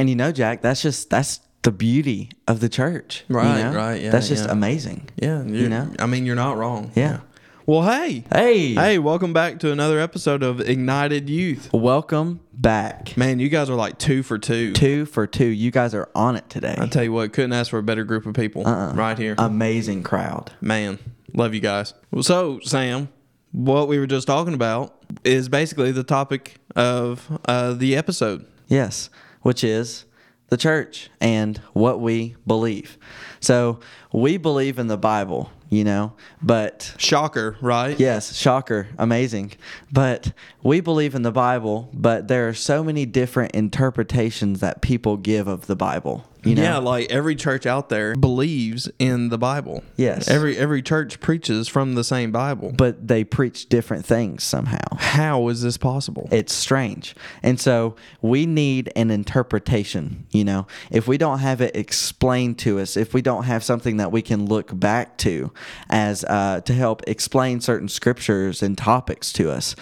And you know, Jack, that's just that's the beauty of the church. you Right, know? right, yeah, That's just yeah. amazing. Yeah, You know? I mean, you're not wrong. Yeah. Well, hey, Hey, hey, welcome back to another episode of Ignited Youth. welcome back. Man, you guys are like two for two. Two for two. You guys are on it today. I tell you what, couldn't ask for a better group of people Uh-uh. right here. Amazing crowd. Man, love you guys. So Sam, what we were just talking about is basically the topic of uh, the episode. Yes, which is the church and what we believe. So we believe in the Bible, you know, but Shocker, right? Yes, shocker, amazing. But we believe in the Bible, but there are so many different interpretations that people give of the Bible. You know? Yeah, like every church out there believes in the Bible. Yes. Every every church preaches from the same Bible. but they preach different things somehow. How is this possible? It's strange. And so we need an interpretation, you know. If we don't have it explained to us, if we don't have something that we can look back to as uh, to help explain certain scriptures and topics to us,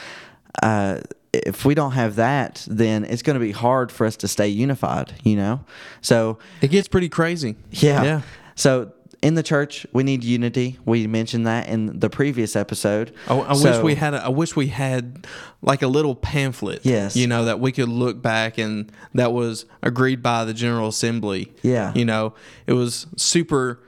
uh, if we don't have that, then it's going to be hard for us to stay unified, you know. So It gets pretty crazy. yeah. Yeah. So in the church, we need unity. We mentioned that in the previous episode. I, I wish we had. A, I wish we had like a little pamphlet. Yes. You know that we could look back and that was agreed by the General Assembly. Yeah. You know, it was super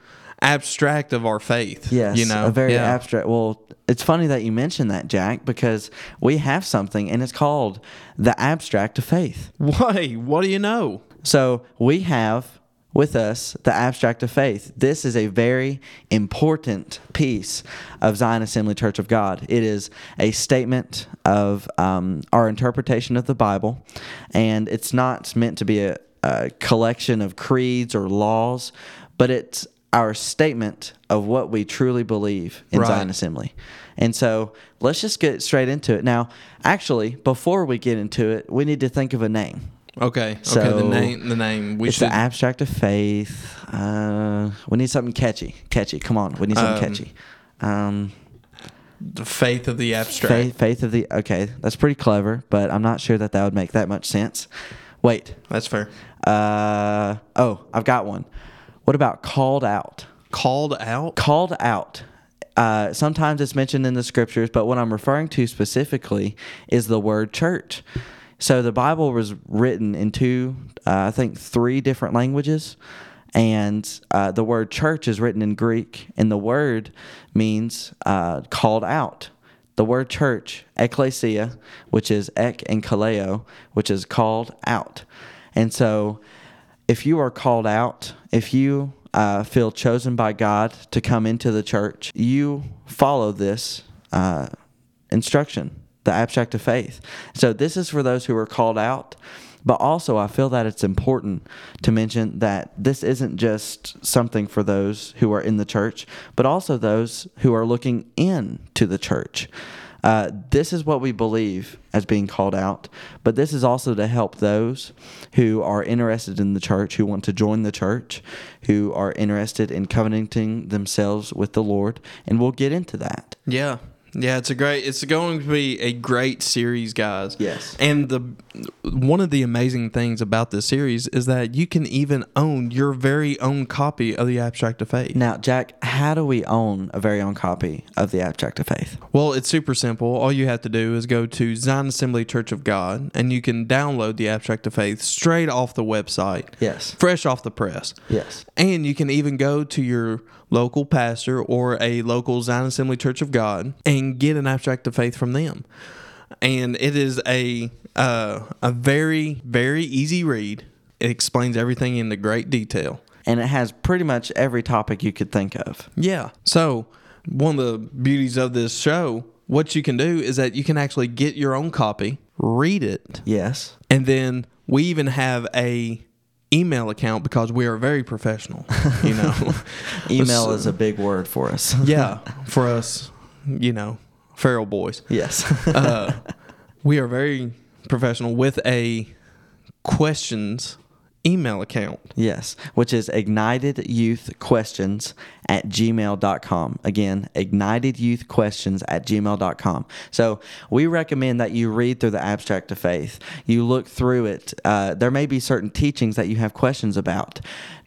abstract of our faith. Yes, You know, a very Yeah. abstract. Well, it's funny that you mentioned that, Jack, because we have something, and it's called the abstract of faith. Why? What do you know? So we have with us the abstract of faith. This is a very important piece of Zion Assembly Church of God. It is a statement of um, our interpretation of the Bible, and it's not meant to be a, a collection of creeds or laws, but it's our statement of what we truly believe in Right. Zion Assembly. And so let's just get straight into it. Now, actually, before we get into it, we need to think of a name. Okay. okay. So, The name. The name. We it's should. the abstract of faith. Uh, we need something catchy. Catchy. Come on. We need something Um, catchy. Um, the faith of the abstract. faith, faith of the. Okay, that's pretty clever, but I'm not sure that that would make that much sense. Wait. That's fair. Uh, oh, I've got one. What about called out? Called out. Called out. Uh, sometimes it's mentioned in the scriptures, but what I'm referring to specifically is the word church. So the Bible was written in two, uh, I think, three different languages. And uh, the word church is written in Greek, and the word means uh, called out. The word church, ecclesia, which is ek and kaleo, which is called out. And so if you are called out, if you uh, feel chosen by God to come into the church, you follow this uh, instruction, the abstract of faith. So this is for those who are called out. But also, I feel that it's important to mention that this isn't just something for those who are in the church, but also those who are looking in to the church. Uh, this is what we believe as being called out, but this is also to help those who are interested in the church, who want to join the church, who are interested in covenanting themselves with the Lord, and we'll get into that. Yeah. Yeah, it's a great it's going to be a great series, guys. Yes. And the one of the amazing things about this series is that you can even own your very own copy of the Abstract of Faith. Now, Jack, how do we own a very own copy of the Abstract of Faith? Well, it's super simple. All you have to do is go to Zion Assembly Church of God and you can download the Abstract of Faith straight off the website. Yes. Fresh off the press. Yes. And you can even go to your local pastor or a local Zion Assembly Church of God and get an abstract of faith from them. And it is a uh, a very very easy read. It explains everything into great detail. And it has pretty much every topic you could think of. Yeah. So one of the beauties of this show, what you can do is that you can actually get your own copy, read it, Yes. and then we even have a email account because we are very professional. You know. Email So- is a big word for us. yeah, for us, you know, feral boys. yes. Uh, we are very professional with a questions email account. Yes, which is ignitedyouthquestions youth questions at gmail.com. Again, ignitedyouthquestions youth questions at gmail.com. So we recommend that you read through the abstract of faith. You look through it. Uh, there may be certain teachings that you have questions about.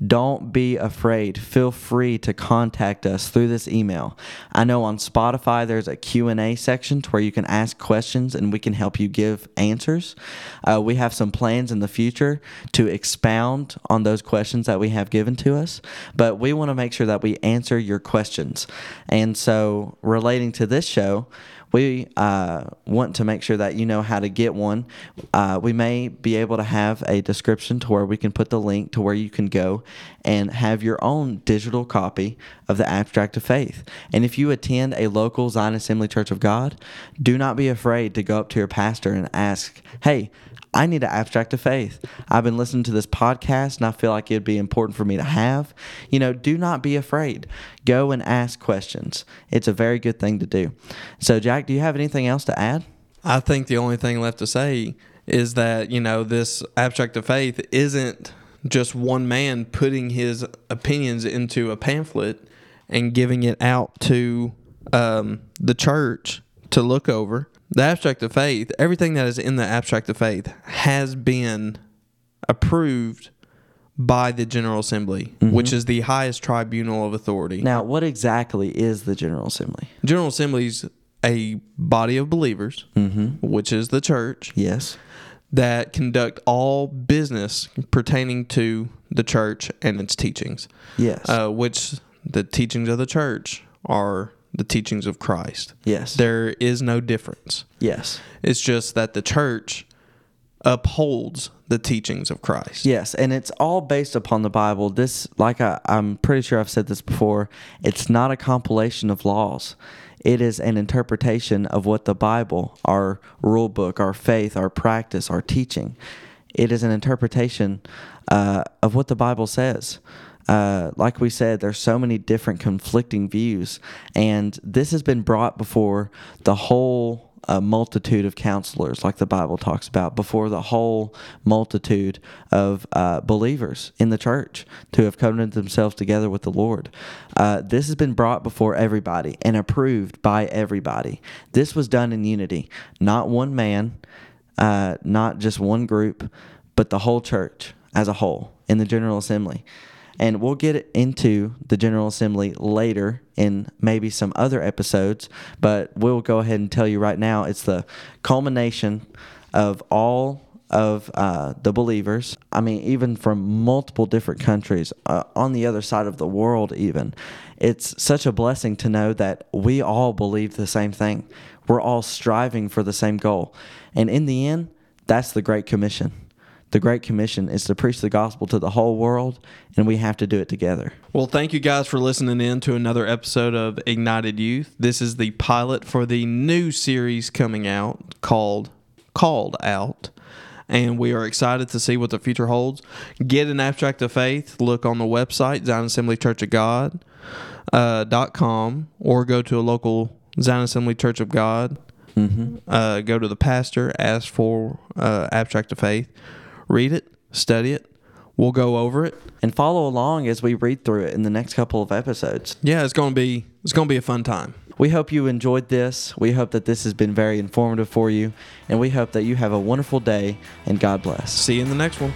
Don't be afraid. Feel free to contact us through this email. I know on Spotify there's a Q&A section where you can ask questions and we can help you give answers. Uh, we have some plans in the future to expound on those questions that we have given to us, but we want to make sure that we answer your questions. And so, relating to this show, we uh, want to make sure that you know how to get one. Uh, we may be able to have a description to where we can put the link to where you can go and have your own digital copy of the Abstract of Faith. And if you attend a local Zion Assembly Church of God, do not be afraid to go up to your pastor and ask, hey, I need an abstract of faith. I've been listening to this podcast and I feel like it'd be important for me to have. You know, do not be afraid. Go and ask questions. It's a very good thing to do. So, Jack, do you have anything else to add? I think the only thing left to say is that, you know, this abstract of faith isn't just one man putting his opinions into a pamphlet and giving it out to um, the church to look over the abstract of faith, everything that is in the abstract of faith has been approved by the General Assembly, mm-hmm. which is the highest tribunal of authority. Now, what exactly is the General Assembly? General Assembly is a body of believers, mm-hmm. which is the church. Yes. That conduct all business pertaining to the church and its teachings. Yes. Uh, which the teachings of the church are the teachings of Christ. Yes. There is no difference. Yes. It's just that the church upholds the teachings of Christ. Yes, and it's all based upon the Bible. This, like I, I'm pretty sure I've said this before, it's not a compilation of laws. It is an interpretation of what the Bible, our rule book, our faith, our practice, our teaching, it is an interpretation uh, of what the Bible says. Uh, like we said, there's so many different conflicting views, and this has been brought before the whole uh, multitude of counselors, like the Bible talks about, before the whole multitude of uh, believers in the church to have covenanted themselves together with the Lord. Uh, this has been brought before everybody and approved by everybody. This was done in unity, not one man, uh, not just one group, but the whole church as a whole in the General Assembly. And we'll get into the General Assembly later in maybe some other episodes, but we'll go ahead and tell you right now it's the culmination of all of uh, the believers. I mean, even from multiple different countries uh, on the other side of the world, even. It's such a blessing to know that we all believe the same thing. We're all striving for the same goal. And in the end, that's the Great Commission the Great Commission is to preach the gospel to the whole world, and we have to do it together. Well, thank you guys for listening in to another episode of Ignited Youth. This is the pilot for the new series coming out called Called Out. And we are excited to see what the future holds. Get an abstract of faith. Look on the website, Zion Assembly Church of God. Uh, dot com or go to a local Zion Assembly Church of God. Mm-hmm. Uh, go to the pastor, ask for uh, abstract of faith read it, study it. We'll go over it and follow along as we read through it in the next couple of episodes. Yeah, it's going to be it's going to be a fun time. We hope you enjoyed this. We hope that this has been very informative for you, and we hope that you have a wonderful day and God bless. See you in the next one.